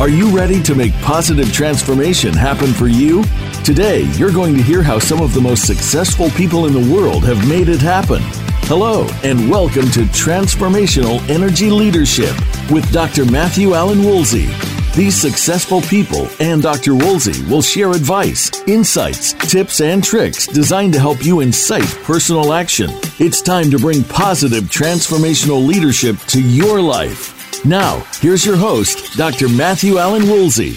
Are you ready to make positive transformation happen for you? Today, you're going to hear how some of the most successful people in the world have made it happen. Hello, and welcome to Transformational Energy Leadership with Dr. Matthew Allen Woolsey. These successful people and Dr. Woolsey will share advice, insights, tips, and tricks designed to help you incite personal action. It's time to bring positive transformational leadership to your life. Now, here's your host, Dr. Matthew Allen Woolsey.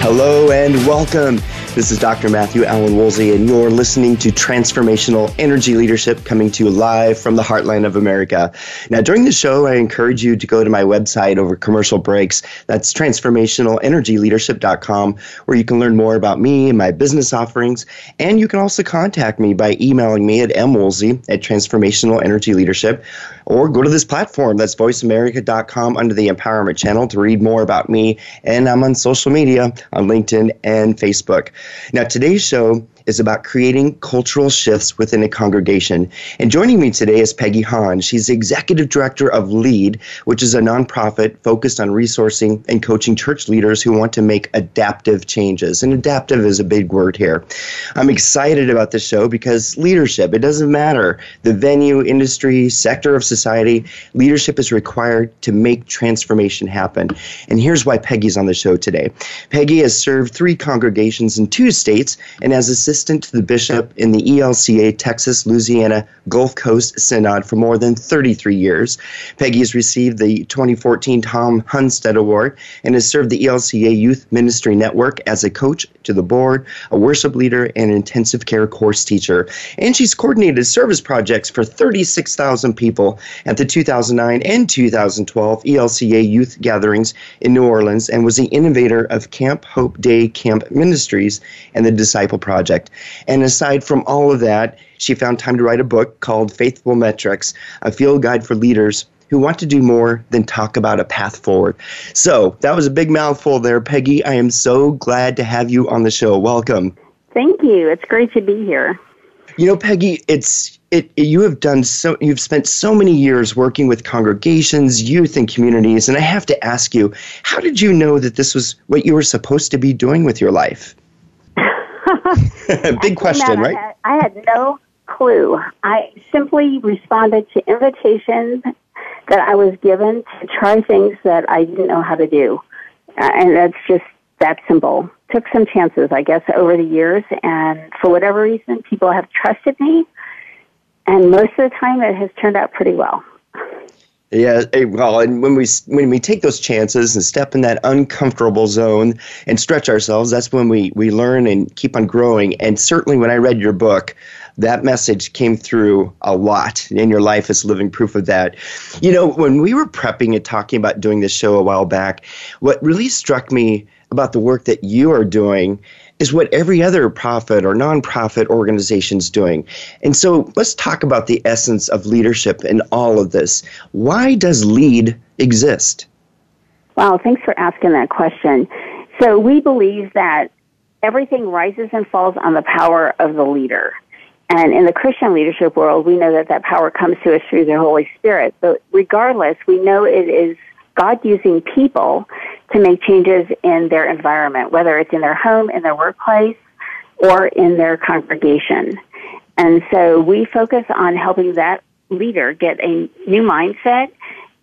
Hello and welcome. This is Dr. Matthew Allen Woolsey, and you're listening to Transformational Energy Leadership coming to you live from the heartland of America. Now, during the show, I encourage you to go to my website over commercial breaks. That's transformationalenergyleadership.com, where you can learn more about me and my business offerings. And you can also contact me by emailing me at mwoolsey at Transformational Energy Leadership or go to this platform that's voiceamerica.com under the empowerment channel to read more about me. And I'm on social media on LinkedIn and Facebook. Now, today's show is about creating cultural shifts within a congregation. And joining me today is Peggy Hahn. She's the executive director of LEAD, which is a nonprofit focused on resourcing and coaching church leaders who want to make adaptive changes. And adaptive is a big word here. I'm excited about this show because leadership, it doesn't matter the venue, industry, sector of society, leadership is required to make transformation happen. And here's why Peggy's on the show today. Peggy has served three congregations in two states and has assisted assistant to the bishop in the ELCA Texas Louisiana Gulf Coast Synod for more than 33 years. Peggy has received the 2014 Tom Hunstad Award and has served the ELCA Youth Ministry Network as a coach to the board, a worship leader, and an intensive care course teacher. And she's coordinated service projects for 36,000 people at the 2009 and 2012 ELCA youth gatherings in New Orleans and was the innovator of Camp Hope Day Camp Ministries and the Disciple Project. And aside from all of that, she found time to write a book called Faithful Metrics, a field guide for leaders who want to do more than talk about a path forward. So that was a big mouthful there, Peggy. I am so glad to have you on the show. Welcome. Thank you. It's great to be here. You know, Peggy, it's it, you have done so you've spent so many years working with congregations, youth and communities, and I have to ask you, how did you know that this was what you were supposed to be doing with your life? Big question, right? I had, I had no clue. I simply responded to invitations that I was given to try things that I didn't know how to do. Uh, and that's just that simple. Took some chances, I guess, over the years. And for whatever reason, people have trusted me. And most of the time, it has turned out pretty well. Yeah, eh, well, and when we when we take those chances and step in that uncomfortable zone and stretch ourselves, that's when we we learn and keep on growing. And certainly, when I read your book, that message came through a lot, and your life is living proof of that. You know, when we were prepping and talking about doing this show a while back, what really struck me about the work that you are doing is what every other profit or nonprofit organization is doing. And so let's talk about the essence of leadership in all of this. Why does LEAD exist? Well, thanks for asking that question. So we believe that everything rises and falls on the power of the leader. And in the Christian leadership world, we know that that power comes to us through the Holy Spirit. But regardless, we know it is God using people to make changes in their environment, whether it's in their home, in their workplace, or in their congregation. And so we focus on helping that leader get a new mindset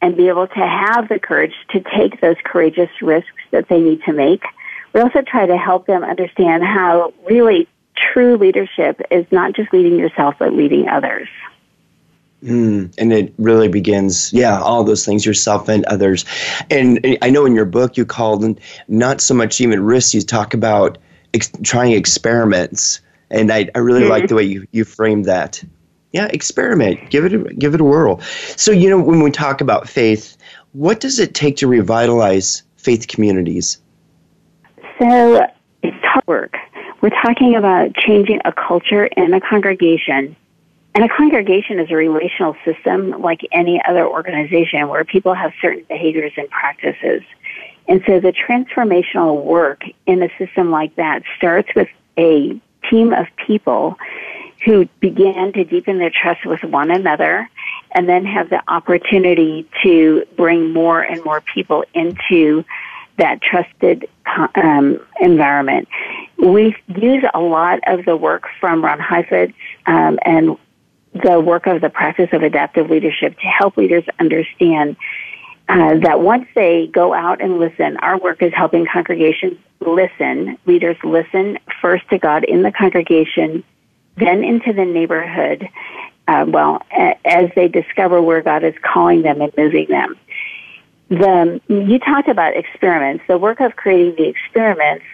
and be able to have the courage to take those courageous risks that they need to make. We also try to help them understand how really true leadership is not just leading yourself, but leading others. Mm, and it really begins, yeah, all those things, yourself and others. And I know in your book you called not so much even risks, you talk about ex- trying experiments. And I, I really mm-hmm. like the way you, you framed that. Yeah, experiment, give it a, give it a whirl. So, you know, when we talk about faith, what does it take to revitalize faith communities? So, it's hard work. We're talking about changing a culture in a congregation and a congregation is a relational system like any other organization where people have certain behaviors and practices. And so the transformational work in a system like that starts with a team of people who begin to deepen their trust with one another and then have the opportunity to bring more and more people into that trusted um, environment. We use a lot of the work from Ron Heifetz um, and the work of the practice of adaptive leadership to help leaders understand uh, that once they go out and listen, our work is helping congregations listen, leaders listen first to God in the congregation, then into the neighborhood, uh, well, a- as they discover where God is calling them and moving them. The, you talked about experiments. The work of creating the experiments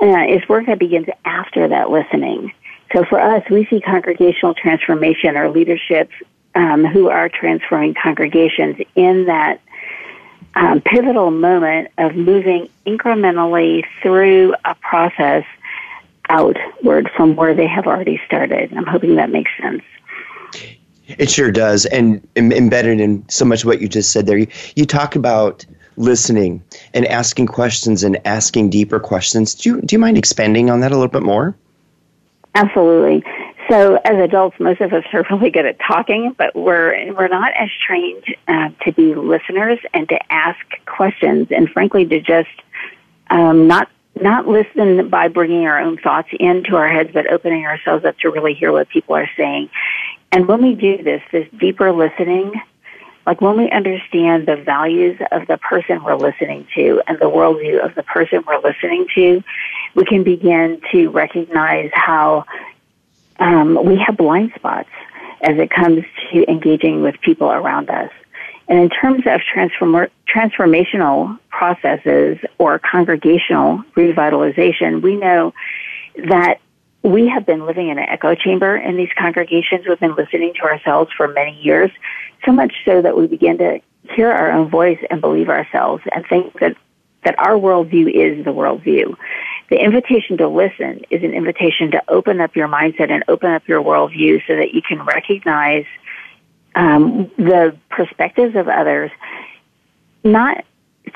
uh, is work that begins after that listening. So for us, we see congregational transformation or leadership um, who are transforming congregations in that um, pivotal moment of moving incrementally through a process outward from where they have already started. I'm hoping that makes sense. It sure does. And embedded in so much of what you just said there, you, you talk about listening and asking questions and asking deeper questions. Do you, do you mind expanding on that a little bit more? Absolutely. So, as adults, most of us are really good at talking, but we're we're not as trained uh, to be listeners and to ask questions, and frankly, to just um, not not listen by bringing our own thoughts into our heads, but opening ourselves up to really hear what people are saying. And when we do this, this deeper listening, like when we understand the values of the person we're listening to and the worldview of the person we're listening to, we can begin to recognize how um, we have blind spots as it comes to engaging with people around us. And in terms of transform- transformational processes or congregational revitalization, we know that we have been living in an echo chamber in these congregations. We've been listening to ourselves for many years, so much so that we begin to hear our own voice and believe ourselves and think that, that our worldview is the worldview. The invitation to listen is an invitation to open up your mindset and open up your worldview so that you can recognize um, the perspectives of others, not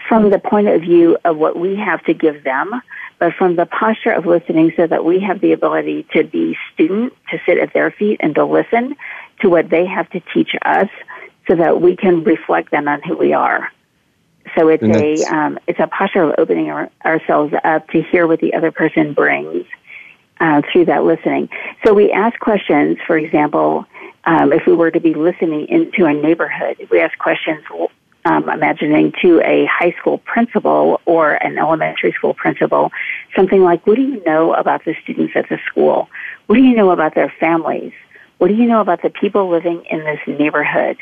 from the point of view of what we have to give them, but from the posture of listening so that we have the ability to be student, to sit at their feet and to listen to what they have to teach us so that we can reflect them on who we are. So it's a um, it's a posture of opening our, ourselves up to hear what the other person brings uh, through that listening. So we ask questions. For example, um, if we were to be listening into a neighborhood, we ask questions um, imagining to a high school principal or an elementary school principal, something like, what do you know about the students at the school? What do you know about their families? What do you know about the people living in this neighborhood?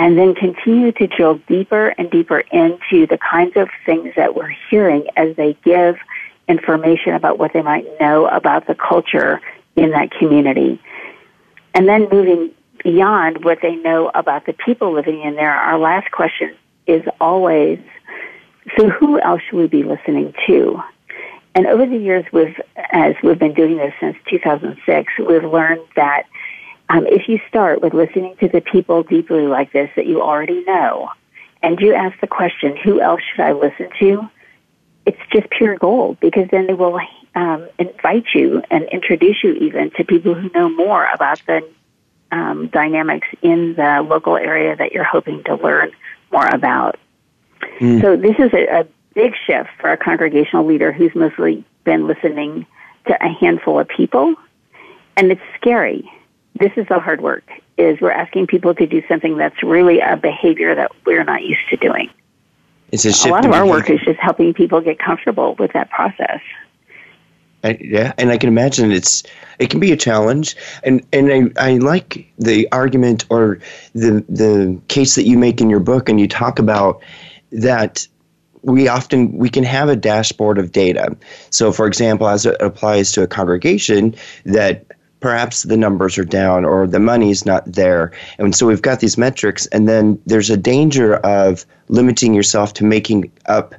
And then continue to drill deeper and deeper into the kinds of things that we're hearing as they give information about what they might know about the culture in that community. And then moving beyond what they know about the people living in there, our last question is always, so who else should we be listening to? And over the years, we've, as we've been doing this since 2006, we've learned that um, if you start with listening to the people deeply like this that you already know, and you ask the question, who else should I listen to? It's just pure gold because then they will um, invite you and introduce you even to people who know more about the um, dynamics in the local area that you're hoping to learn more about. Mm. So this is a, a big shift for a congregational leader who's mostly been listening to a handful of people, and it's scary. This is the hard work. Is we're asking people to do something that's really a behavior that we're not used to doing. It's a, a lot of our work is just helping people get comfortable with that process. I, yeah, and I can imagine it's it can be a challenge, and and I, I like the argument or the the case that you make in your book, and you talk about that we often we can have a dashboard of data. So, for example, as it applies to a congregation, that perhaps the numbers are down or the money's not there, and so we've got these metrics, and then there's a danger of limiting yourself to making up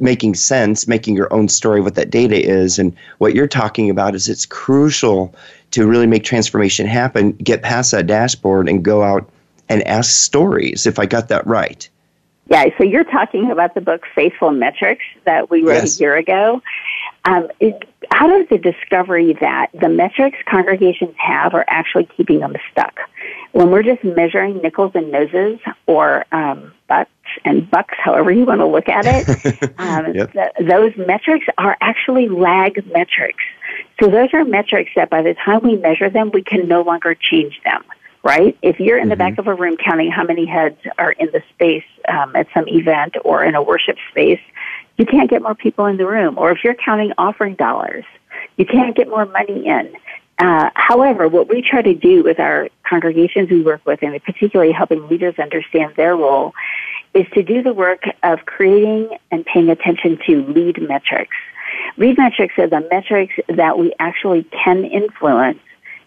making sense, making your own story what that data is. And what you're talking about is it's crucial to really make transformation happen, get past that dashboard and go out and ask stories, if I got that right. Yeah, so you're talking about the book Faithful Metrics that we wrote yes. a year ago. Um, it, out of the discovery that the metrics congregations have are actually keeping them stuck. When we're just measuring nickels and noses or um, bucks and bucks, however you want to look at it, um, yep. those metrics are actually lag metrics. So those are metrics that by the time we measure them, we can no longer change them right? If you're in the mm-hmm. back of a room counting how many heads are in the space um, at some event or in a worship space, you can't get more people in the room. Or if you're counting offering dollars, you can't get more money in. Uh, however, what we try to do with our congregations we work with, and particularly helping leaders understand their role, is to do the work of creating and paying attention to lead metrics. Lead metrics are the metrics that we actually can influence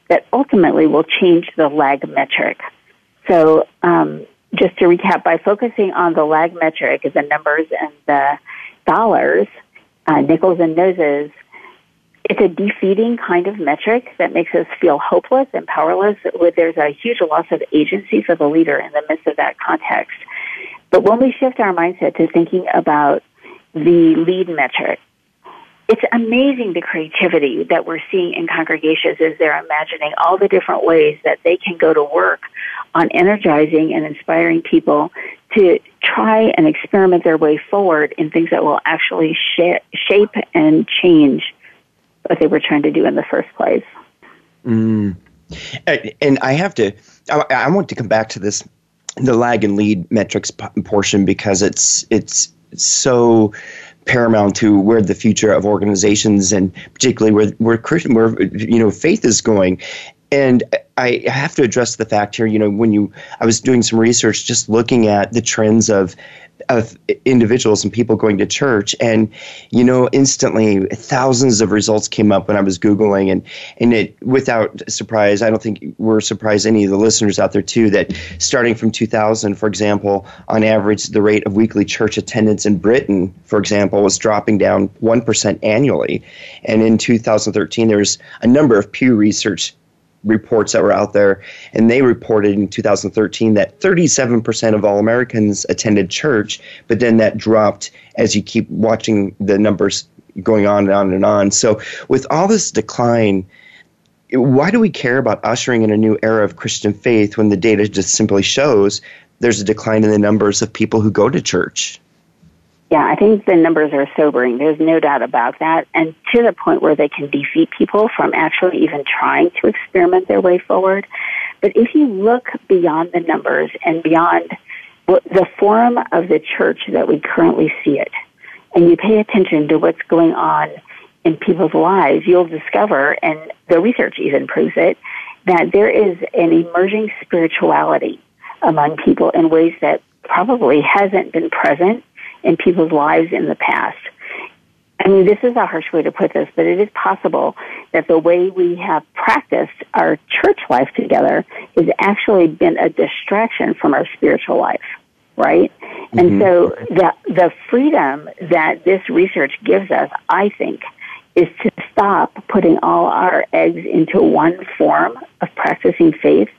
that ultimately will change the lag metric. So, um, just to recap, by focusing on the lag metric, the numbers and the dollars, uh, nickels and noses, it's a defeating kind of metric that makes us feel hopeless and powerless. There's a huge loss of agency for the leader in the midst of that context. But when we shift our mindset to thinking about the lead metric, it's amazing the creativity that we're seeing in congregations as they're imagining all the different ways that they can go to work on energizing and inspiring people to try and experiment their way forward in things that will actually shape and change what they were trying to do in the first place. Mm. And I have to, I want to come back to this, the lag and lead metrics portion because it's it's so paramount to where the future of organizations and particularly where where Christian where you know faith is going. And I have to address the fact here, you know, when you I was doing some research just looking at the trends of of individuals and people going to church. And you know instantly thousands of results came up when i was googling. And and it without surprise i don't think we're surprised any of the listeners out there too that starting from 2000 for example on average the rate of weekly church attendance in britain for example was dropping down 1% annually. And in 2013 there's a number of pew research reports that were out there, and they reported in 2013 that 37% of all Americans attended church, but then that dropped as you keep watching the numbers going on and on and on. So, with all this decline, why do we care about ushering in a new era of Christian faith when the data just simply shows there's a decline in the numbers of people who go to church? Yeah, I think the numbers are sobering. There's no doubt about that. And to the point where they can defeat people from actually even trying to experiment their way forward. But if you look beyond the numbers and beyond the form of the church that we currently see it, and you pay attention to what's going on in people's lives, you'll discover, and the research even proves it, that there is an emerging spirituality among people in ways that probably hasn't been present in people's lives in the past. I mean, this is a harsh way to put this, but it is possible that the way we have practiced our church life together has actually been a distraction from our spiritual life, right? Mm-hmm. And so the, the freedom that this research gives us, I think, is to stop putting all our eggs into one form of practicing faith,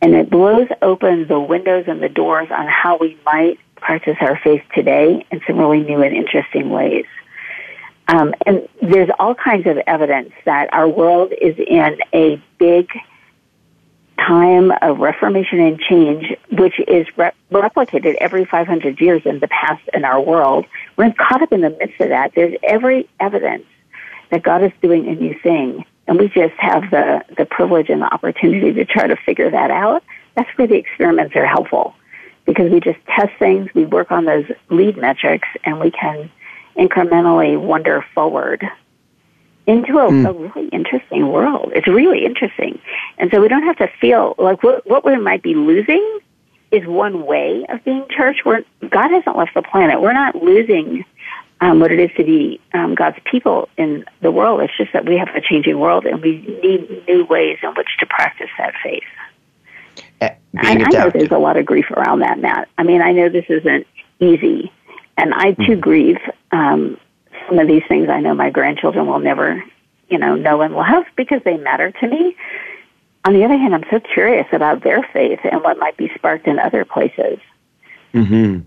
and it blows open the windows and the doors on how we might practice our faith today in some really new and interesting ways. Um, and there's all kinds of evidence that our world is in a big time of reformation and change, which is re- replicated every 500 years in the past in our world. We're caught up in the midst of that. There's every evidence that God is doing a new thing, and we just have the, the privilege and the opportunity to try to figure that out. That's where the experiments are helpful because we just test things, we work on those lead metrics, and we can incrementally wander forward into a, mm. a, really interesting world. It's really interesting. And so we don't have to feel like what, what we might be losing is one way of being church. We're, God hasn't left the planet. We're not losing um, what it is to be um, God's people in the world. It's just that we have a changing world and we need new ways in which to practice that faith. I, I, know there's a lot of grief around that, Matt. I mean, I know this isn't easy, and I too mm-hmm. grieve um, some of these things. I know my grandchildren will never, you know, know and love because they matter to me. On the other hand, I'm so curious about their faith and what might be sparked in other places. Mm-hmm.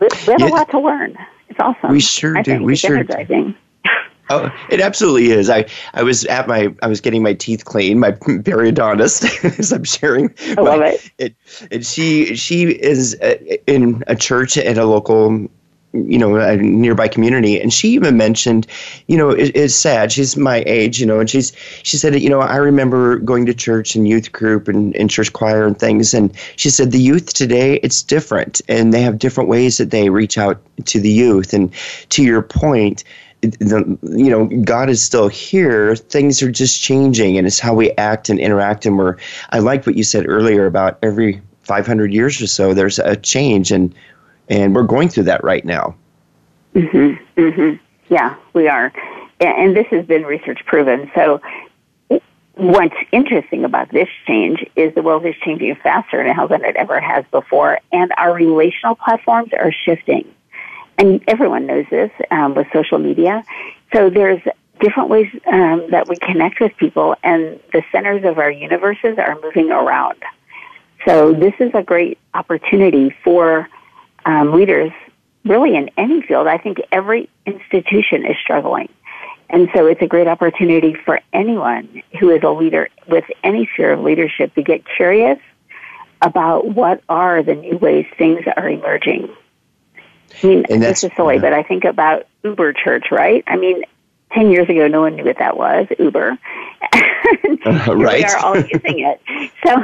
We, we have yeah. a lot to learn. It's awesome. We sure I do. Think. We it's sure energizing. do. Oh, it absolutely is. I, I was at my I was getting my teeth cleaned, my periodontist, as I'm sharing. I love it. it. And she she is uh, in a church at a local you know, a nearby community. And she even mentioned, you know, it, it's sad. She's my age, you know, and she's she said, you know, I remember going to church and youth group and, and church choir and things. And she said the youth today, it's different, and they have different ways that they reach out to the youth. And to your point. You know God is still here. Things are just changing, and it's how we act and interact. And we're I like what you said earlier about every 500 years or so, there's a change, and and we're going through that right now. Mhm. Mhm. Yeah, we are, and this has been research proven. So, what's interesting about this change is the world is changing faster now than it ever has before, and our relational platforms are shifting. And everyone knows this um, with social media. So there's different ways um, that we connect with people, and the centers of our universes are moving around. So this is a great opportunity for um, leaders, really in any field. I think every institution is struggling. And so it's a great opportunity for anyone who is a leader with any sphere of leadership to get curious about what are the new ways things are emerging. I mean, this is silly, yeah. but I think about Uber Church, right? I mean, 10 years ago, no one knew what that was, Uber. uh, right. We are all using it. So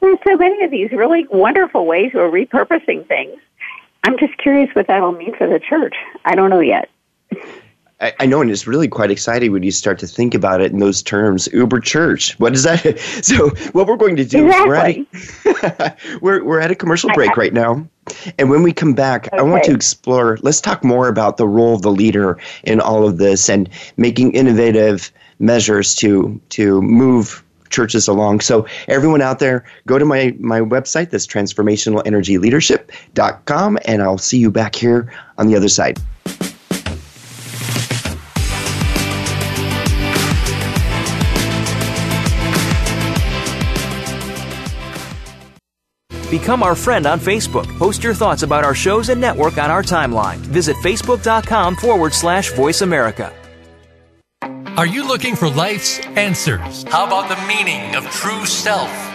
there's so many of these really wonderful ways we're repurposing things. I'm just curious what that'll mean for the church. I don't know yet. I, I know, and it's really quite exciting when you start to think about it in those terms. Uber Church. What is that? So, what we're going to do exactly. we're at, a, we're, we're at a commercial break I, I, right now. And when we come back, okay. I want to explore, let's talk more about the role of the leader in all of this and making innovative measures to to move churches along. So everyone out there, go to my my website, that's transformationalenergyleadership.com, and I'll see you back here on the other side. Become our friend on Facebook. Post your thoughts about our shows and network on our timeline. Visit facebook.com forward slash voice America. Are you looking for life's answers? How about the meaning of true self?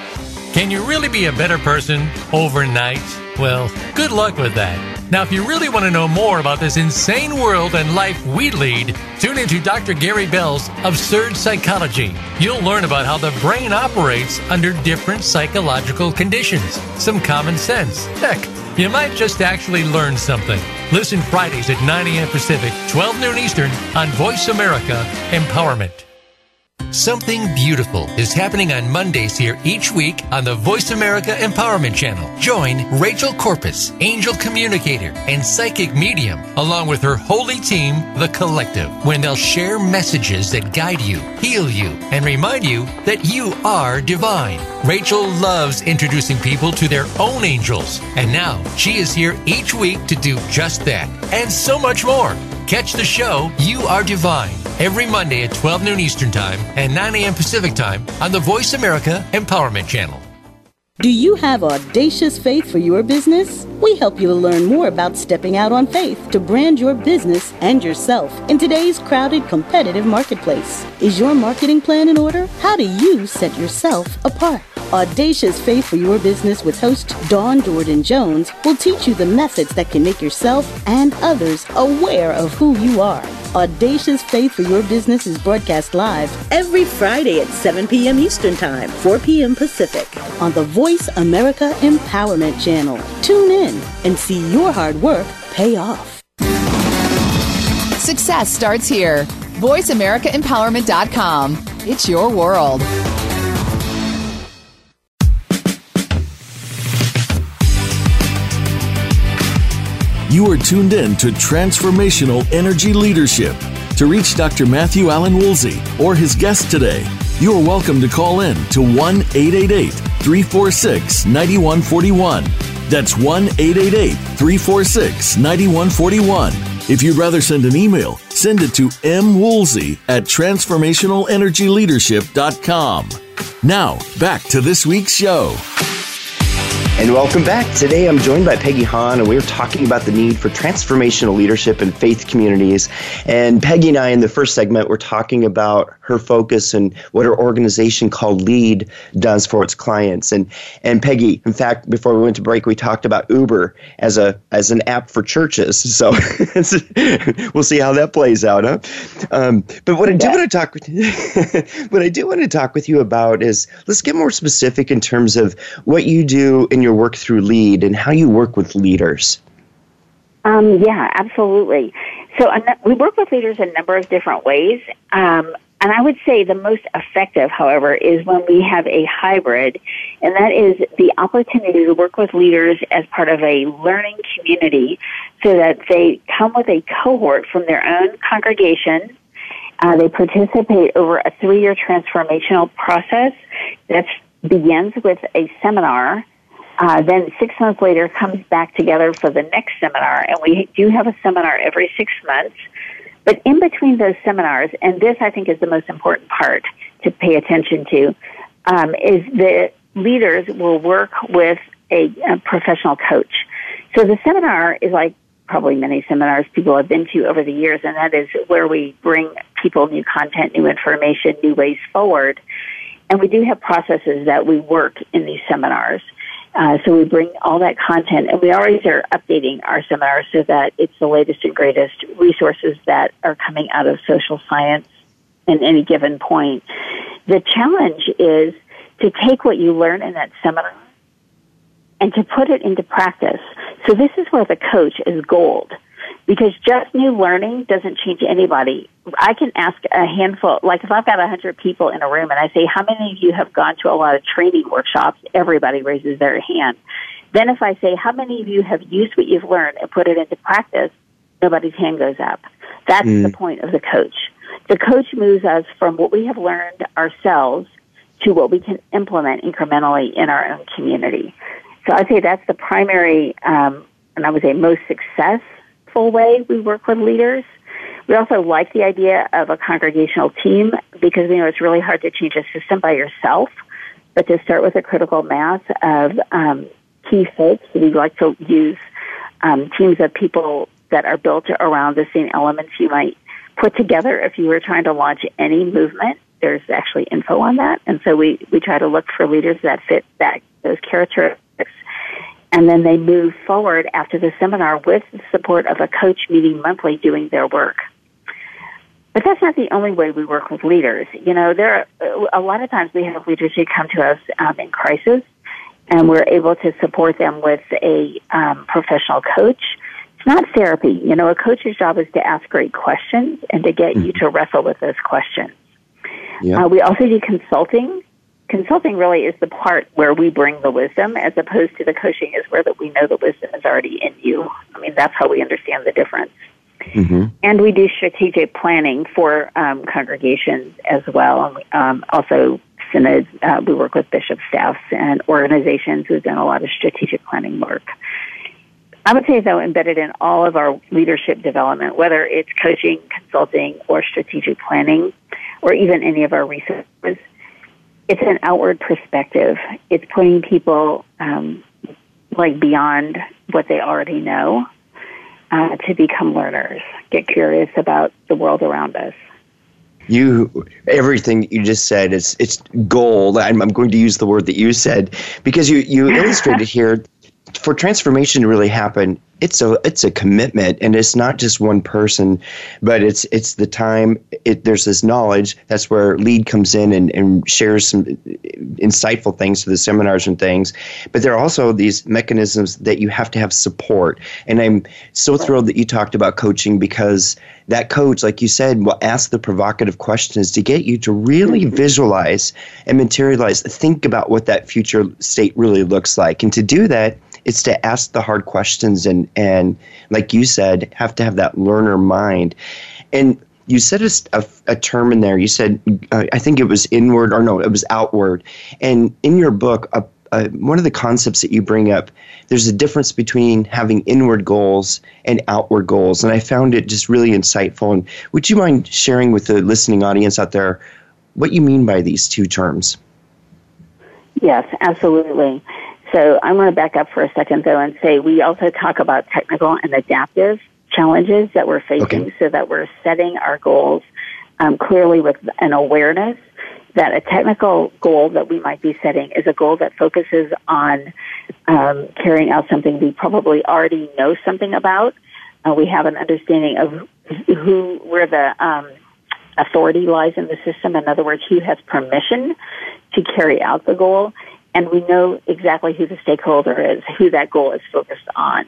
Can you really be a better person overnight? Well, good luck with that. Now, if you really want to know more about this insane world and life we lead, tune into Dr. Gary Bell's Absurd Psychology. You'll learn about how the brain operates under different psychological conditions, some common sense. Heck, you might just actually learn something. Listen Fridays at 9 a.m. Pacific, 12 noon Eastern on Voice America Empowerment. Something beautiful is happening on Mondays here each week on the Voice America Empowerment Channel. Join Rachel Corpus, angel communicator and psychic medium, along with her holy team, The Collective, when they'll share messages that guide you, heal you, and remind you that you are divine. Rachel loves introducing people to their own angels, and now she is here each week to do just that and so much more. Catch the show You Are Divine every Monday at 12 noon Eastern Time and 9 a.m. Pacific Time on the Voice America Empowerment Channel. Do you have audacious faith for your business? We help you to learn more about stepping out on faith to brand your business and yourself in today's crowded, competitive marketplace. Is your marketing plan in order? How do you set yourself apart? Audacious Faith for Your Business with host Dawn Jordan Jones will teach you the methods that can make yourself and others aware of who you are. Audacious Faith for Your Business is broadcast live every Friday at 7 p.m. Eastern Time, 4 p.m. Pacific on the Voice America Empowerment Channel. Tune in and see your hard work pay off. Success starts here. VoiceAmericaEmpowerment.com. It's your world. You are tuned in to Transformational Energy Leadership. To reach Dr. Matthew Allen Woolsey or his guest today, you are welcome to call in to 1 888 346 9141. That's 1 888 346 9141. If you'd rather send an email, send it to mwoolsey at transformationalenergyleadership.com. Now, back to this week's show. And welcome back. Today I'm joined by Peggy Hahn, and we're talking about the need for transformational leadership in faith communities. And Peggy and I, in the first segment, we're talking about her focus and what her organization called LEAD does for its clients. And and Peggy, in fact, before we went to break, we talked about Uber as a as an app for churches. So we'll see how that plays out, huh? Um, but what I do want to talk with what I do want to talk with you about is let's get more specific in terms of what you do in your work through LEAD and how you work with leaders. Um, yeah, absolutely. So we work with leaders in a number of different ways. Um, and I would say the most effective, however, is when we have a hybrid, and that is the opportunity to work with leaders as part of a learning community so that they come with a cohort from their own congregation. Uh, they participate over a three year transformational process that begins with a seminar. Uh, then six months later comes back together for the next seminar, and we do have a seminar every six months but in between those seminars, and this I think is the most important part to pay attention to, um, is the leaders will work with a, a professional coach. So the seminar is like probably many seminars people have been to over the years, and that is where we bring people new content, new information, new ways forward. And we do have processes that we work in these seminars. Uh, so we bring all that content, and we always are updating our seminars so that it's the latest and greatest resources that are coming out of social science in any given point. The challenge is to take what you learn in that seminar and to put it into practice. So this is where the coach is gold because just new learning doesn't change anybody. I can ask a handful, like if I've got a hundred people in a room and I say, how many of you have gone to a lot of training workshops? Everybody raises their hand. Then if I say, how many of you have used what you've learned and put it into practice? Nobody's hand goes up. That's mm. the point of the coach. The coach moves us from what we have learned ourselves to what we can implement incrementally in our own community. So I'd say that's the primary, um, and I would say most success way we work with leaders. We also like the idea of a congregational team because we know it's really hard to change a system by yourself, but to start with a critical mass of um, key folks, we like to use um, teams of people that are built around the same elements you might put together if you were trying to launch any movement. There's actually info on that, and so we we try to look for leaders that fit that those characteristics and then they move forward after the seminar with the support of a coach meeting monthly doing their work. But that's not the only way we work with leaders. You know, there are, a lot of times we have leaders who come to us um, in crisis, and we're able to support them with a um, professional coach. It's not therapy. You know, a coach's job is to ask great questions and to get mm-hmm. you to wrestle with those questions. Yeah. Uh, we also do consulting consulting really is the part where we bring the wisdom as opposed to the coaching is where that we know the wisdom is already in you. I mean, that's how we understand the difference. Mm-hmm. And we do strategic planning for um, congregations as well. Um, also, synods, uh, we work with bishop staffs and organizations who've done a lot of strategic planning work. I would say, though, embedded in all of our leadership development, whether it's coaching, consulting, or strategic planning, or even any of our resources, it's an outward perspective. It's putting people um, like beyond what they already know uh, to become learners, get curious about the world around us. You, everything you just said is it's gold. I'm, I'm going to use the word that you said because you you illustrated here for transformation to really happen it's a it's a commitment and it's not just one person but it's it's the time it, there's this knowledge that's where lead comes in and, and shares some insightful things to the seminars and things but there are also these mechanisms that you have to have support and i'm so thrilled that you talked about coaching because that coach like you said will ask the provocative questions to get you to really mm-hmm. visualize and materialize think about what that future state really looks like and to do that it's to ask the hard questions and and like you said, have to have that learner mind. And you said a, a, a term in there. You said uh, I think it was inward or no, it was outward. And in your book, uh, uh, one of the concepts that you bring up, there's a difference between having inward goals and outward goals, and I found it just really insightful. And would you mind sharing with the listening audience out there what you mean by these two terms? Yes, absolutely. So I'm going to back up for a second though and say we also talk about technical and adaptive challenges that we're facing Okay. so that we're setting our goals um, clearly with an awareness that a technical goal that we might be setting is a goal that focuses on um, carrying out something we probably already know something about. Uh, we have an understanding of who, where the um, authority lies in the system. In other words, who has permission to carry out the goal. And we know exactly who the stakeholder is, who that goal is focused on,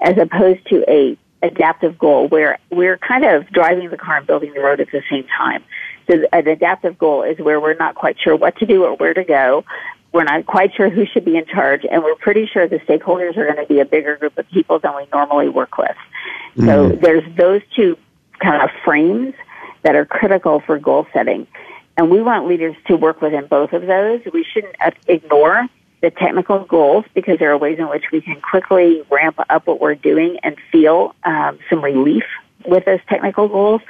as opposed to a adaptive goal where we're kind of driving the car and building the road at the same time. So an adaptive goal is where we're not quite sure what to do or where to go. We're not quite sure who should be in charge, and we're pretty sure the stakeholders are going to be a bigger group of people than we normally work with. So mm-hmm. there's those two kind of frames that are critical for goal setting. And we want leaders to work within both of those. We shouldn't uh, ignore the technical goals because there are ways in which we can quickly ramp up what we're doing and feel um, some relief with those technical goals.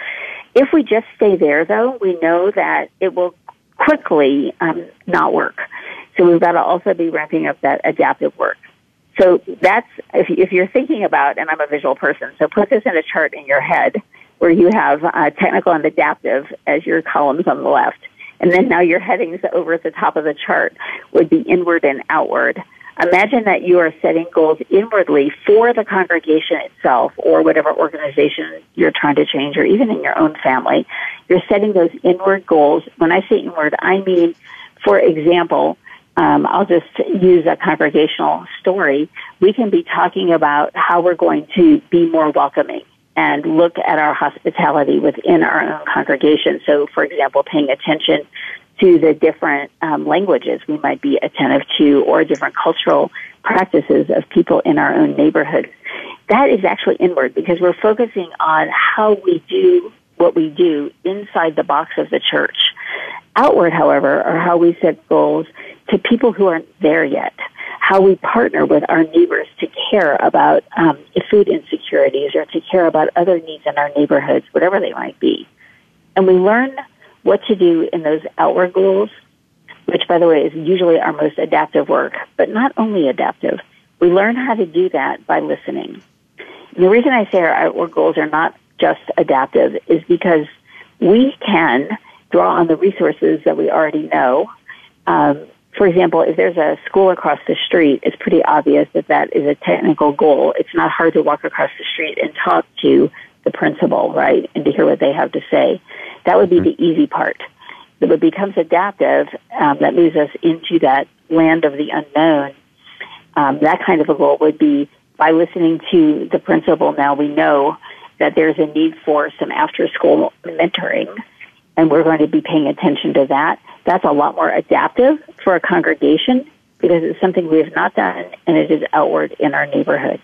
If we just stay there, though, we know that it will quickly um, not work. So we've got to also be ramping up that adaptive work. So that's if, if you're thinking about, and I'm a visual person, so put this in a chart in your head where you have uh, technical and adaptive as your columns on the left, and then now your headings over at the top of the chart would be inward and outward. Imagine that you are setting goals inwardly for the congregation itself or whatever organization you're trying to change or even in your own family. You're setting those inward goals. When I say inward, I mean, for example, um, I'll just use a congregational story. We can be talking about how we're going to be more welcoming and look at our hospitality within our own congregation. So, for example, paying attention to the different um, languages we might be attentive to or different cultural practices of people in our own neighborhood. That is actually inward because we're focusing on how we do what we do inside the box of the church. Outward, however, are how we set goals to people who aren't there yet. How we partner with our neighbors to care about um, food insecurities or to care about other needs in our neighborhoods, whatever they might be. And we learn what to do in those outward goals, which, by the way, is usually our most adaptive work, but not only adaptive. We learn how to do that by listening. And the reason I say our outward goals are not just adaptive is because we can draw on the resources that we already know. Um, for example, if there's a school across the street, it's pretty obvious that that is a technical goal. It's not hard to walk across the street and talk to the principal, right, and to hear what they have to say. That would be the easy part. But what becomes adaptive, um, that moves us into that land of the unknown. Um, that kind of a goal would be by listening to the principal. Now we know that there's a need for some after-school mentoring, and we're going to be paying attention to that. That's a lot more adaptive for a congregation because it's something we have not done, and it is outward in our neighborhood.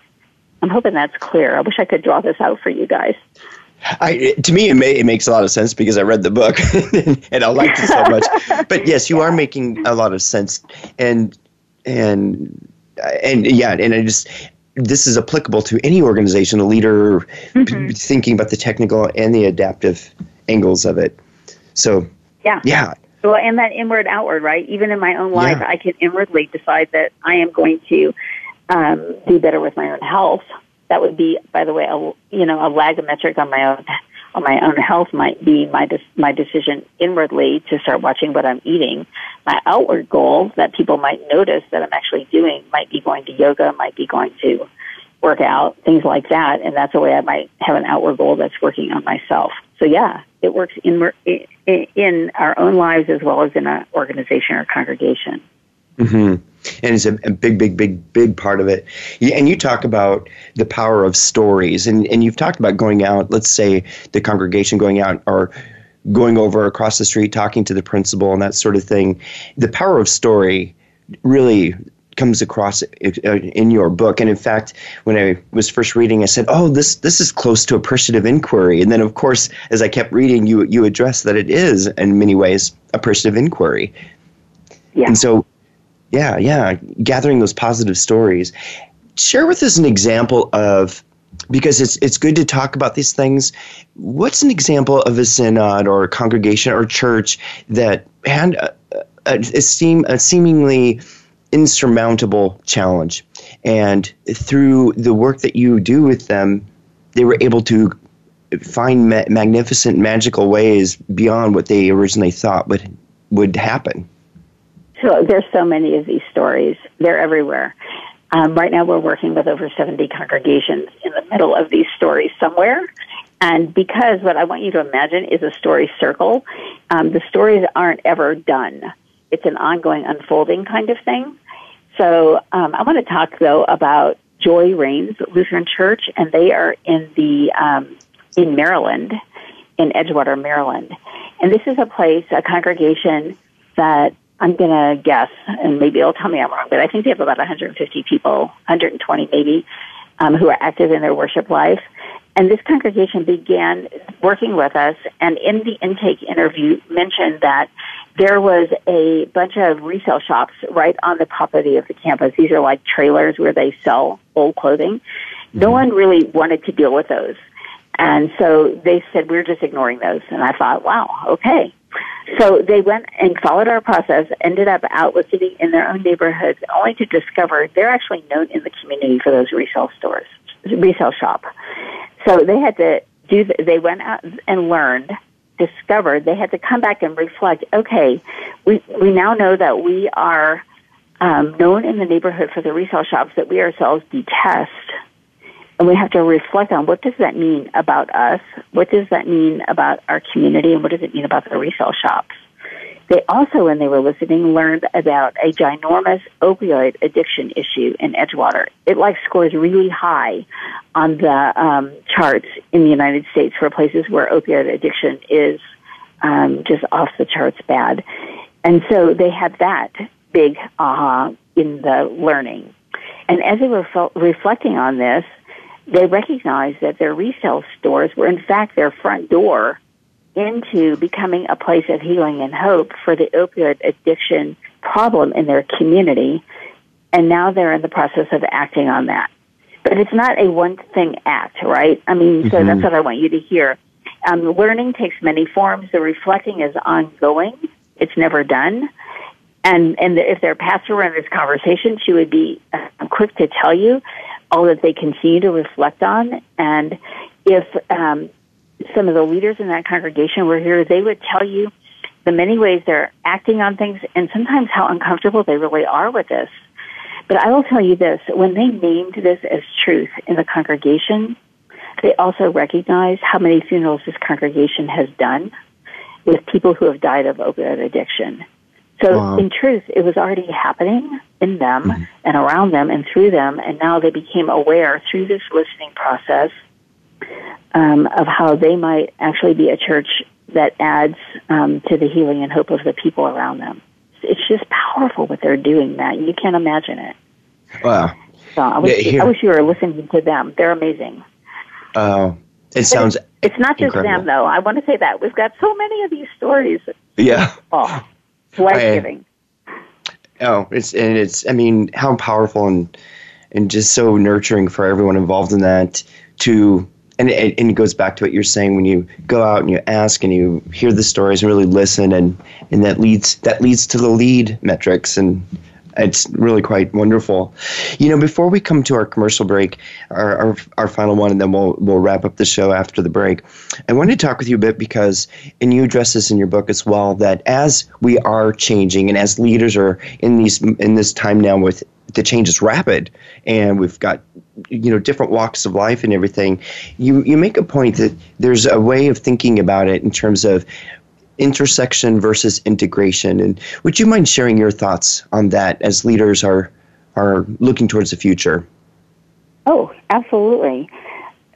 I'm hoping that's clear. I wish I could draw this out for you guys. I, to me, it, may, it makes a lot of sense because I read the book and I liked it so much. But yes, you are making a lot of sense, and and and yeah, and I just this is applicable to any organization, a leader Mm-hmm. p- thinking about the technical and the adaptive angles of it. So Yeah. yeah, Well, and that inward outward, right? Even in my own life, Yeah. I can inwardly decide that I am going to um, do better with my own health. That would be, by the way, a you know a lag metric on my own on my own health might be my de- my decision inwardly to start watching what I'm eating. My outward goal that people might notice that I'm actually doing might be going to yoga, might be going to work out, things like that, and that's a way I might have an outward goal that's working on myself. So yeah, it works in in, our own lives as well as in an organization or congregation. hmm and it's a, a big, big, big, big part of it. And you talk about the power of stories, and, and you've talked about going out, let's say the congregation going out or going over across the street, talking to the principal and that sort of thing. The power of story really comes across uh, in your book. And in fact, when I was first reading, I said, "Oh, this this is close to appreciative inquiry." And then, of course, as I kept reading, you you address that it is in many ways appreciative inquiry. Yeah. And so, yeah, yeah, gathering those positive stories. Share with us an example of because it's it's good to talk about these things. What's an example of a synod or a congregation or church that had a, a, a seem a seemingly insurmountable challenge. And through the work that you do with them, they were able to find ma- magnificent, magical ways beyond what they originally thought would would happen. So there's so many of these stories. They're everywhere. Um, right now, we're working with over 70 congregations in the middle of these stories somewhere. And because what I want you to imagine is a story circle, um, the stories aren't ever done. It's an ongoing unfolding kind of thing. So um, I want to talk though about Joy Reigns Lutheran Church, and they are in the um, in Maryland, in Edgewater, Maryland, and this is a place, a congregation that I'm going to guess, and maybe it'll tell me I'm wrong, but I think they have about 150 people, 120 maybe, um, who are active in their worship life. And this congregation began working with us, and in the intake interview mentioned that there was a bunch of resale shops right on the property of the campus. These are like trailers where they sell old clothing. No mm-hmm. one really wanted to deal with those. And so they said, we're just ignoring those. And I thought, wow, okay. So they went and followed our process, ended up outlisting in their own neighborhoods, only to discover they're actually known in the community for those resale stores, resale shop. So they had to do, they went out and learned discovered, they had to come back and reflect, okay, we, we now know that we are um, known in the neighborhood for the resale shops that we ourselves detest. And we have to reflect on what does that mean about us? What does that mean about our community? And what does it mean about the resale shops? They also, when they were listening, learned about a ginormous opioid addiction issue in Edgewater. It like scores really high on the um, charts in the United States for places where opioid addiction is um, just off the charts bad. And so they had that big aha uh, in the learning. And as they were fe- reflecting on this, they recognized that their retail stores were in fact their front door into becoming a place of healing and hope for the opioid addiction problem in their community. And now they're in the process of acting on that. But it's not a one thing act, right? I mean, mm-hmm. so that's what I want you to hear. Um, learning takes many forms. The reflecting is ongoing. It's never done. And, and if their pastor were in this conversation, she would be uh, quick to tell you all that they continue to reflect on. And if um, some of the leaders in that congregation were here, they would tell you the many ways they're acting on things and sometimes how uncomfortable they really are with this. But I will tell you this, when they named this as truth in the congregation, they also recognized how many funerals this congregation has done with people who have died of opioid addiction. So wow. in truth, it was already happening in them mm-hmm. and around them and through them, and now they became aware through this listening process um, of how they might actually be a church that adds um, to the healing and hope of the people around them. It's just powerful what they're doing. That you can't imagine it. Wow. So I wish, yeah, I wish you were listening to them. They're amazing. Uh, it sounds. It's, it's not just incredible. them, though. I want to say that we've got so many of these stories. Yeah. Oh, life giving. Oh, it's and it's. I mean, how powerful and and just so nurturing for everyone involved in that to and it, and it goes back to what you're saying when you go out and you ask and you hear the stories and really listen and and that leads that leads to the lead metrics and it's really quite wonderful. You know, before we come to our commercial break, our, our, our, final one, and then we'll we'll wrap up the show after the break. I wanted to talk with you a bit because, and you address this in your book as well, that as we are changing and as leaders are in these in this time now with the change is rapid and we've got you know different walks of life and everything you you make a point that there's a way of thinking about it in terms of intersection versus integration. And would you mind sharing your thoughts on that as leaders are are looking towards the future? Oh absolutely.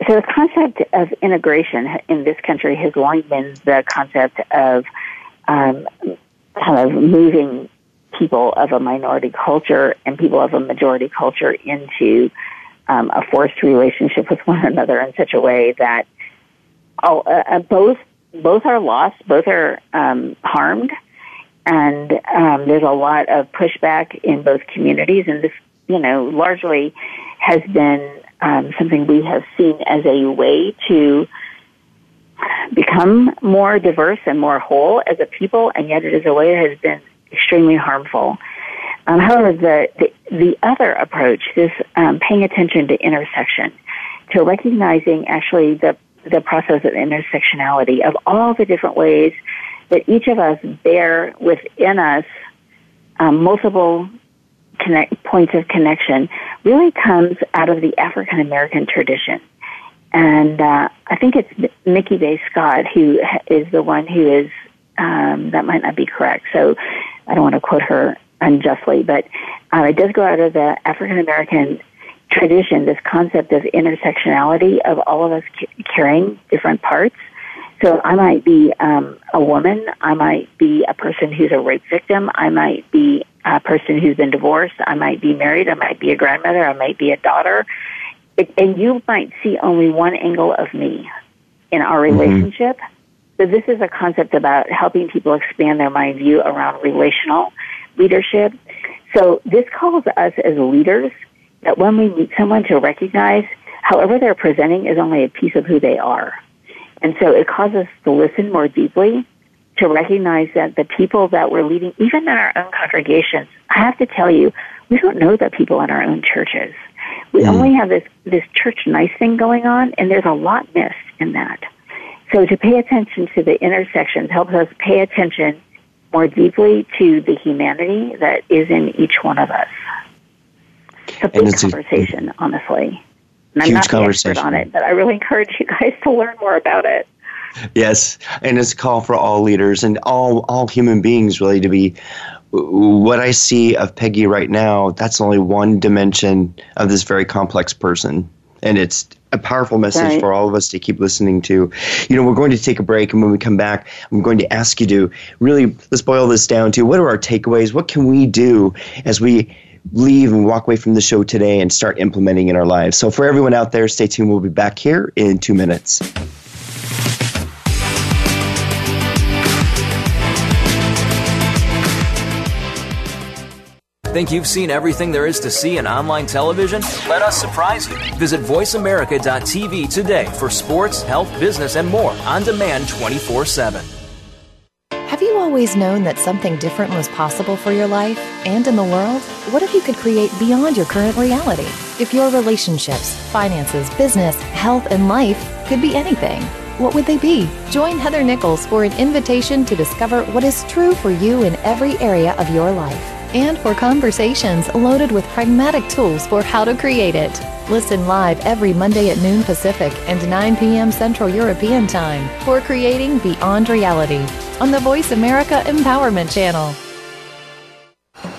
So the concept of integration in this country has long been the concept of um, kind of moving people of a minority culture and people of a majority culture into um, a forced relationship with one another in such a way that all, uh, uh, both both are lost, both are um, harmed, and um, there's a lot of pushback in both communities. And this, you know, largely has been um, something we have seen as a way to become more diverse and more whole as a people, and yet it is a way that has been extremely harmful. Um, however, the, the, the other approach, this um, paying attention to intersection, to recognizing actually the the process of intersectionality of all the different ways that each of us bear within us um, multiple connect, points of connection really comes out of the African American tradition. And uh, I think it's Mickey Bay Scott who is the one who is, um, that might not be correct. So I don't want to quote her unjustly, but uh, it does go out of the African American tradition, this concept of intersectionality of all of us carrying different parts. So I might be um, a woman. I might be a person who's a rape victim. I might be a person who's been divorced. I might be married. I might be a grandmother. I might be a daughter. It, and you might see only one angle of me in our mm-hmm. relationship. Mm-hmm. So this is a concept about helping people expand their mind view around relational leadership. So this calls us as leaders that when we meet someone to recognize however they're presenting is only a piece of who they are. And so it causes us to listen more deeply, to recognize that the people that we're leading, even in our own congregations, I have to tell you, we don't know the people in our own churches. We mm. only have this, this church nice thing going on, and there's a lot missed in that. So to pay attention to the intersections helps us pay attention more deeply to the humanity that is in each one of us. It's a big it's conversation, a, honestly. And I'm not an expert on it, but I really encourage you guys to learn more about it. Yes, and it's a call for all leaders and all all human beings really to be. What I see of Peggy right now, that's only one dimension of this very complex person, and it's a powerful message right. for all of us to keep listening to. You know, we're going to take a break, and when we come back, I'm going to ask you to really let's boil this down to what are our takeaways? What can we do as we leave and walk away from the show today and start implementing in our lives? So, for everyone out there, stay tuned. We'll be back here in two minutes. Think you've seen everything there is to see in online television? Let us surprise you. Visit VoiceAmerica.tv today for sports, health, business, and more on demand 24 7. Have you always known that something different was possible for your life and in the world? What if you could create beyond your current reality? If your relationships, finances, business, health, and life could be anything, what would they be? Join Heather Nichols for an invitation to discover what is true for you in every area of your life and for conversations loaded with pragmatic tools for how to create it. Listen live every Monday at noon Pacific and 9 p.m. Central European Time for Creating Beyond Reality on the Voice America Empowerment Channel.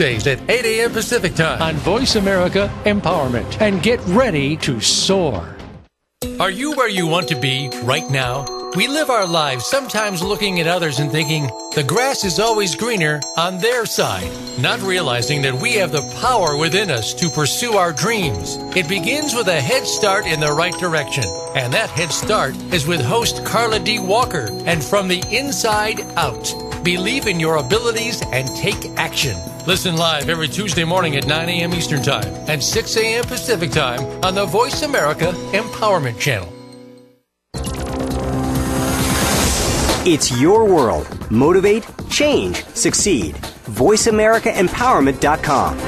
Tuesdays at 8 a.m. Pacific Time on Voice America Empowerment. And get ready to soar. Are you where you want to be right now? We live our lives sometimes looking at others and thinking the grass is always greener on their side, not realizing that we have the power within us to pursue our dreams. It begins with a head start in the right direction, and that head start is with host Carla D. Walker and From the Inside Out. Believe in your abilities and take action. Listen live every Tuesday morning at 9 a.m. Eastern Time and 6 a.m. Pacific Time on the Voice America Empowerment Channel. It's your world. Motivate, change, succeed. VoiceAmericaEmpowerment.com.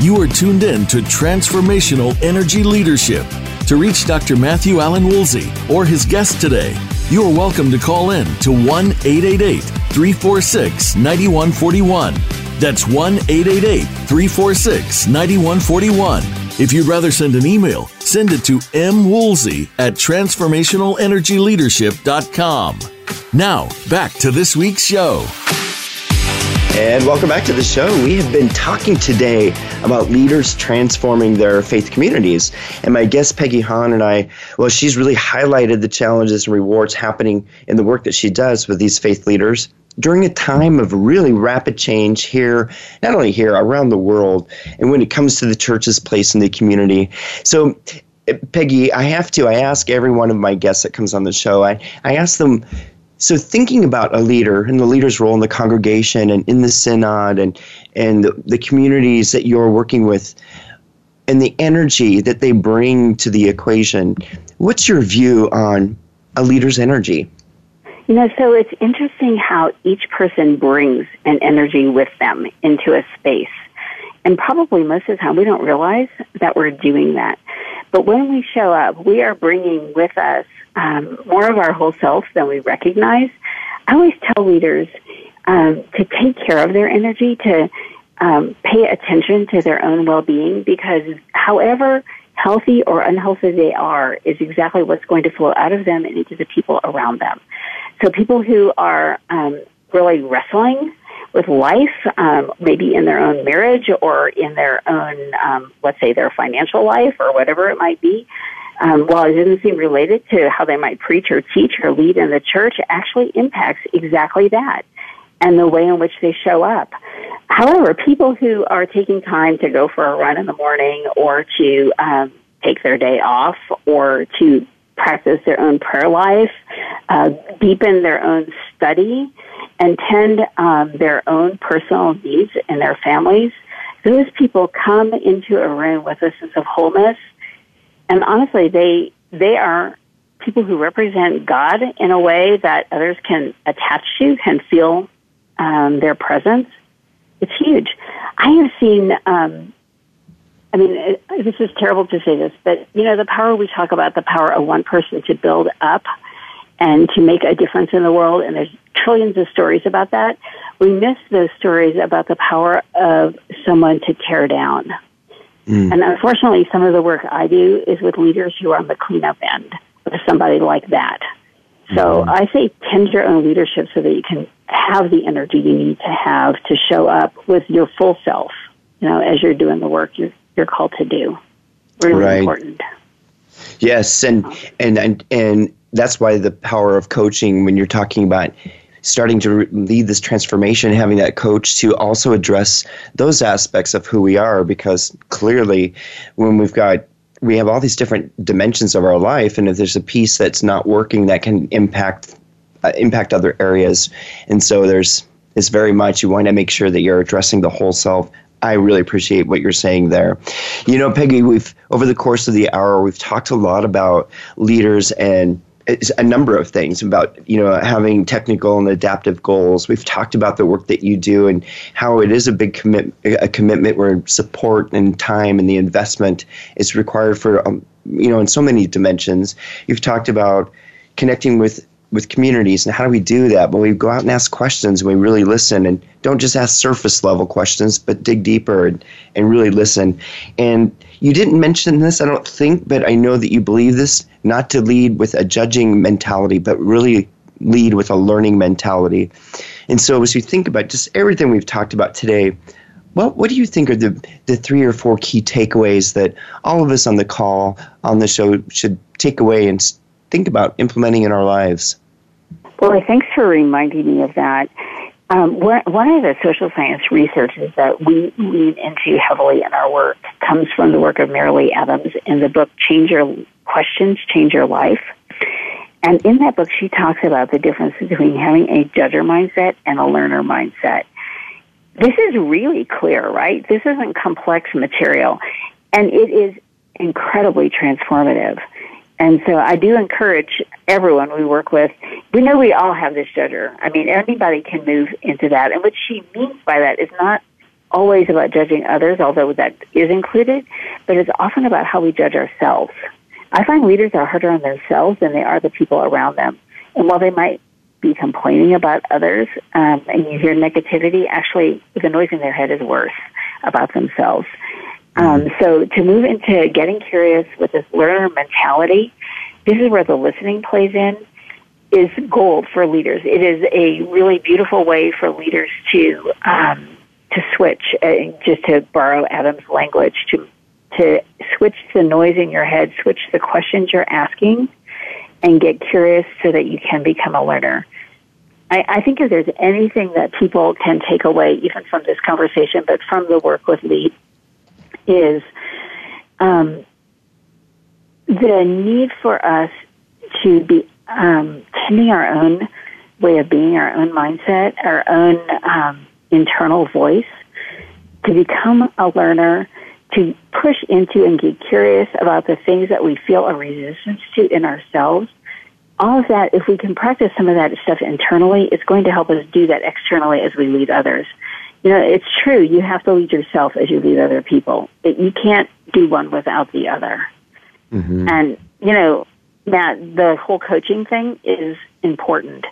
You are tuned in to Transformational Energy Leadership to reach Dr. Matthew Allen Woolsey or his guest today, you are welcome to call in to 1 888 346 9141. That's 1 888 346 9141. If you'd rather send an email, send it to mwoolsey at transformationalenergyleadership.com. Now, back to this week's show. And welcome back to the show. We have been talking today about leaders transforming their faith communities. And my guest, Peggy Hahn, and I, well, she's really highlighted the challenges and rewards happening in the work that she does with these faith leaders during a time of really rapid change here, not only here, around the world, and when it comes to the church's place in the community. So, Peggy, I have to, I ask every one of my guests that comes on the show, I, I ask them, so thinking about a leader and the leader's role in the congregation and in the synod and and the, the communities that you're working with and the energy that they bring to the equation what's your view on a leader's energy? You know so it's interesting how each person brings an energy with them into a space. And probably most of the time we don't realize that we're doing that. But when we show up we are bringing with us um, more of our whole self than we recognize. I always tell leaders um, to take care of their energy, to um, pay attention to their own well-being, because however healthy or unhealthy they are is exactly what's going to flow out of them and into the people around them. So people who are um, really wrestling with life, um, maybe in their own marriage or in their own, um, let's say, their financial life or whatever it might be, um, while it doesn't seem related to how they might preach or teach or lead in the church, actually impacts exactly that and the way in which they show up. However, people who are taking time to go for a run in the morning or to um, take their day off or to practice their own prayer life, uh, deepen their own study, and tend um, their own personal needs in their families, those people come into a room with a sense of wholeness and honestly, they they are people who represent God in a way that others can attach to, can feel um, their presence. It's huge. I have seen. Um, I mean, it, this is terrible to say this, but you know, the power we talk about, the power of one person to build up and to make a difference in the world, and there's trillions of stories about that. We miss those stories about the power of someone to tear down Mm. And unfortunately, some of the work I do is with leaders who are on the cleanup end with somebody like that. So mm I say tend your own leadership so that you can have the energy you need to have to show up with your full self, you know, as you're doing the work you're, you're called to do. Really right. important. Yes, and, and and and that's why the power of coaching when you're talking about starting to lead this transformation, having that coach to also address those aspects of who we are, because clearly, when we've got we have all these different dimensions of our life, and if there's a piece that's not working, that can impact uh, impact other areas, and so there's it's very much you want to make sure that you're addressing the whole self I really appreciate what you're saying there. You know, Peggy, we've over the course of the hour, we've talked a lot about leaders and a number of things about you know having technical and adaptive goals. We've talked about the work that you do and how it is a big commit a commitment where support and time and the investment is required for um, you know in so many dimensions. You've talked about connecting with with communities and how do we do that? Well, we go out and ask questions and we really listen and don't just ask surface level questions, but dig deeper and, and really listen. And you didn't mention this, I don't think, but I know that you believe this not to lead with a judging mentality, but really lead with a learning mentality. And so, as you think about just everything we've talked about today, what what do you think are the, the three or four key takeaways that all of us on the call, on the show, should take away and think about implementing in our lives? Well, thanks for reminding me of that. Um, one of the social science researches that we lean into heavily in our work comes from the work of Marilee Adams in the book Change Your Questions, Change Your Life. And in that book, she talks about the difference between having a judger mindset and a learner mindset. This is really clear, right? This isn't complex material, and it is incredibly transformative. And so I do encourage everyone we work with. We know we all have this judger. I mean, anybody can move into that. And what she means by that is not always about judging others, although that is included, but it's often about how we judge ourselves. I find leaders are harder on themselves than they are the people around them. And while they might be complaining about others, um, and you hear negativity, actually the noise in their head is worse about themselves. Um, mm-hmm. so to move into getting curious with this learner mentality, this is where the listening plays in. is gold for leaders. It is a really beautiful way for leaders to um, to switch, uh, just to borrow Adam's language, to to switch the noise in your head, switch the questions you're asking, and get curious so that you can become a learner. I, I think if there's anything that people can take away, even from this conversation, but from the work with Lead, is um, the need for us to be um, tending our own way of being, our own mindset, our own um, internal voice, to become a learner, to push into and get curious about the things that we feel a resistance to in ourselves. All of that, if we can practice some of that stuff internally, it's going to help us do that externally as we lead others. You know, it's true. You have to lead yourself as you lead other people. It, you can't do one without the other. Mm-hmm. And, you know, Matt, the whole coaching thing is important.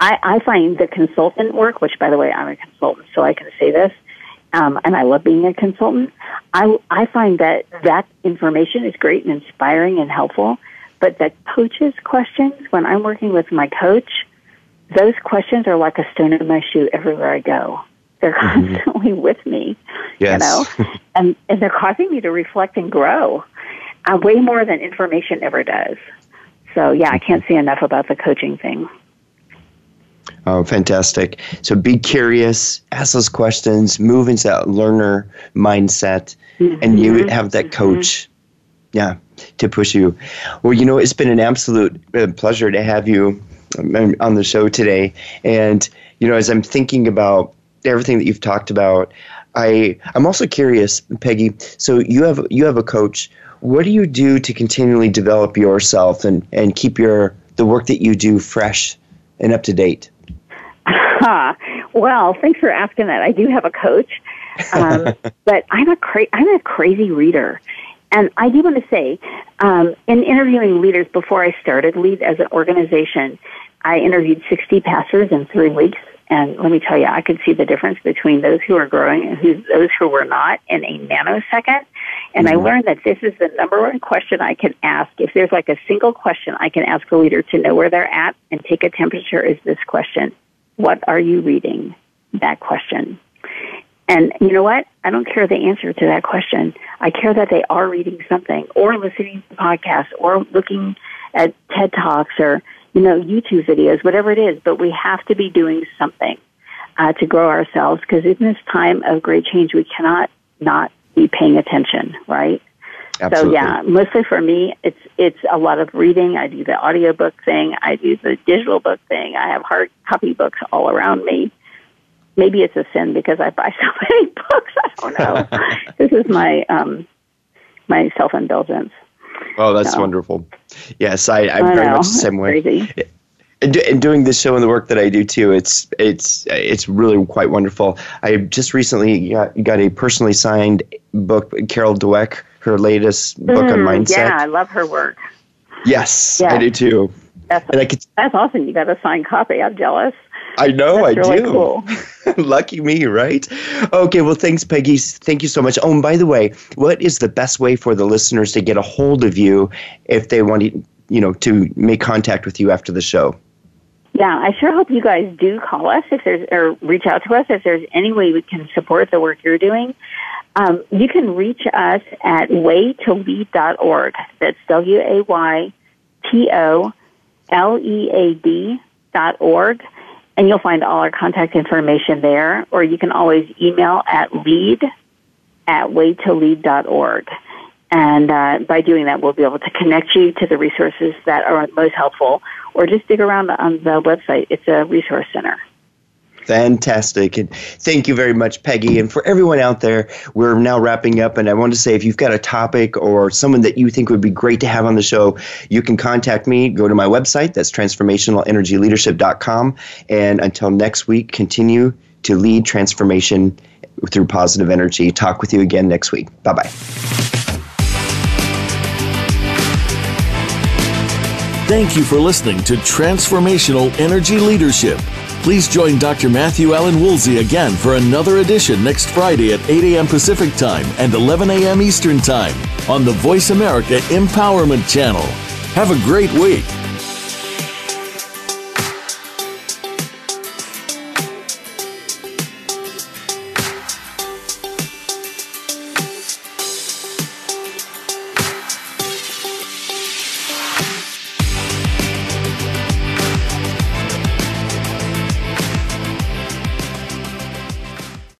I, I find the consultant work, which by the way, I'm a consultant, so I can say this, um, and I love being a consultant. I, I find that that information is great and inspiring and helpful, but the coach's questions, when I'm working with my coach, those questions are like a stone in my shoe everywhere I go. They're mm-hmm. constantly with me, yes. you know, and, and they're causing me to reflect and grow uh, way more than information ever does. So yeah, I can't say enough about the coaching thing. Oh, fantastic. So be curious, ask those questions, move into that learner mindset, mm-hmm. and you mm-hmm. have that mm-hmm. coach, mm-hmm. yeah, to push you. Well, you know, it's been an absolute uh, pleasure to have you um, on the show today. And, you know, as I'm thinking about everything that you've talked about, I, I'm also curious, Peggy. So you have you have a coach. What do you do to continually develop yourself and, and keep your the work that you do fresh and up to date? Uh, well, thanks for asking that. I do have a coach, um, but I'm a cra- I'm a crazy reader. And I do want to say, um, in interviewing leaders before I started Lead as an organization, I interviewed 60 pastors in three weeks. And let me tell you, I could see the difference between those who are growing and who, those who were not in a nanosecond. And mm-hmm. I learned that this is the number one question I can ask. If there's like a single question I can ask a leader to know where they're at and take a temperature is this question. What are you reading? That question. And you know what? I don't care the answer to that question. I care that they are reading something or listening to podcasts or looking at TED Talks or, you know, YouTube videos, whatever it is. But we have to be doing something uh, to grow ourselves because in this time of great change, we cannot not be paying attention, right? Absolutely. So yeah, mostly for me, it's it's a lot of reading. I do the audiobook thing. I do the digital book thing. I have hard copy books all around me. Maybe it's a sin because I buy so many books. I don't know. this is my um my self indulgence. Oh, that's so. wonderful. Yes, I, I'm I very much the same way. Crazy and doing this show and the work that I do too, it's it's it's really quite wonderful. I just recently got, got a personally signed book, Carol Dweck, her latest book mm, on mindset. Yeah, I love her work. Yes, I do too. That's, and I could, that's awesome. You got a signed copy. I'm jealous. I know, that's I really do. Cool. Lucky me, right? Okay, well, thanks, Peggy. Thank you so much. Oh, and by the way, what is the best way for the listeners to get a hold of you if they want to, you know, to make contact with you after the show? Yeah, I sure hope you guys do call us if there's or reach out to us if there's any way we can support the work you're doing. Um, you can reach us at waytolead.org. That's W A Y T O L E A D dot org. And you'll find all our contact information there. Or you can always email at lead at waytolead.org. And uh, by doing that, we'll be able to connect you to the resources that are most helpful, or just dig around on the website. It's a resource center. Fantastic. And thank you very much, Peggy. And for everyone out there, we're now wrapping up. And I want to say if you've got a topic or someone that you think would be great to have on the show, you can contact me. Go to my website. That's transformationalenergyleadership.com. And until next week, continue to lead transformation through positive energy. Talk with you again next week. Bye bye. Thank you for listening to Transformational Energy Leadership. Please join Dr. Matthew Allen Woolsey again for another edition next Friday at 8 a.m. Pacific Time and 11 a.m. Eastern Time on the Voice America Empowerment Channel. Have a great week.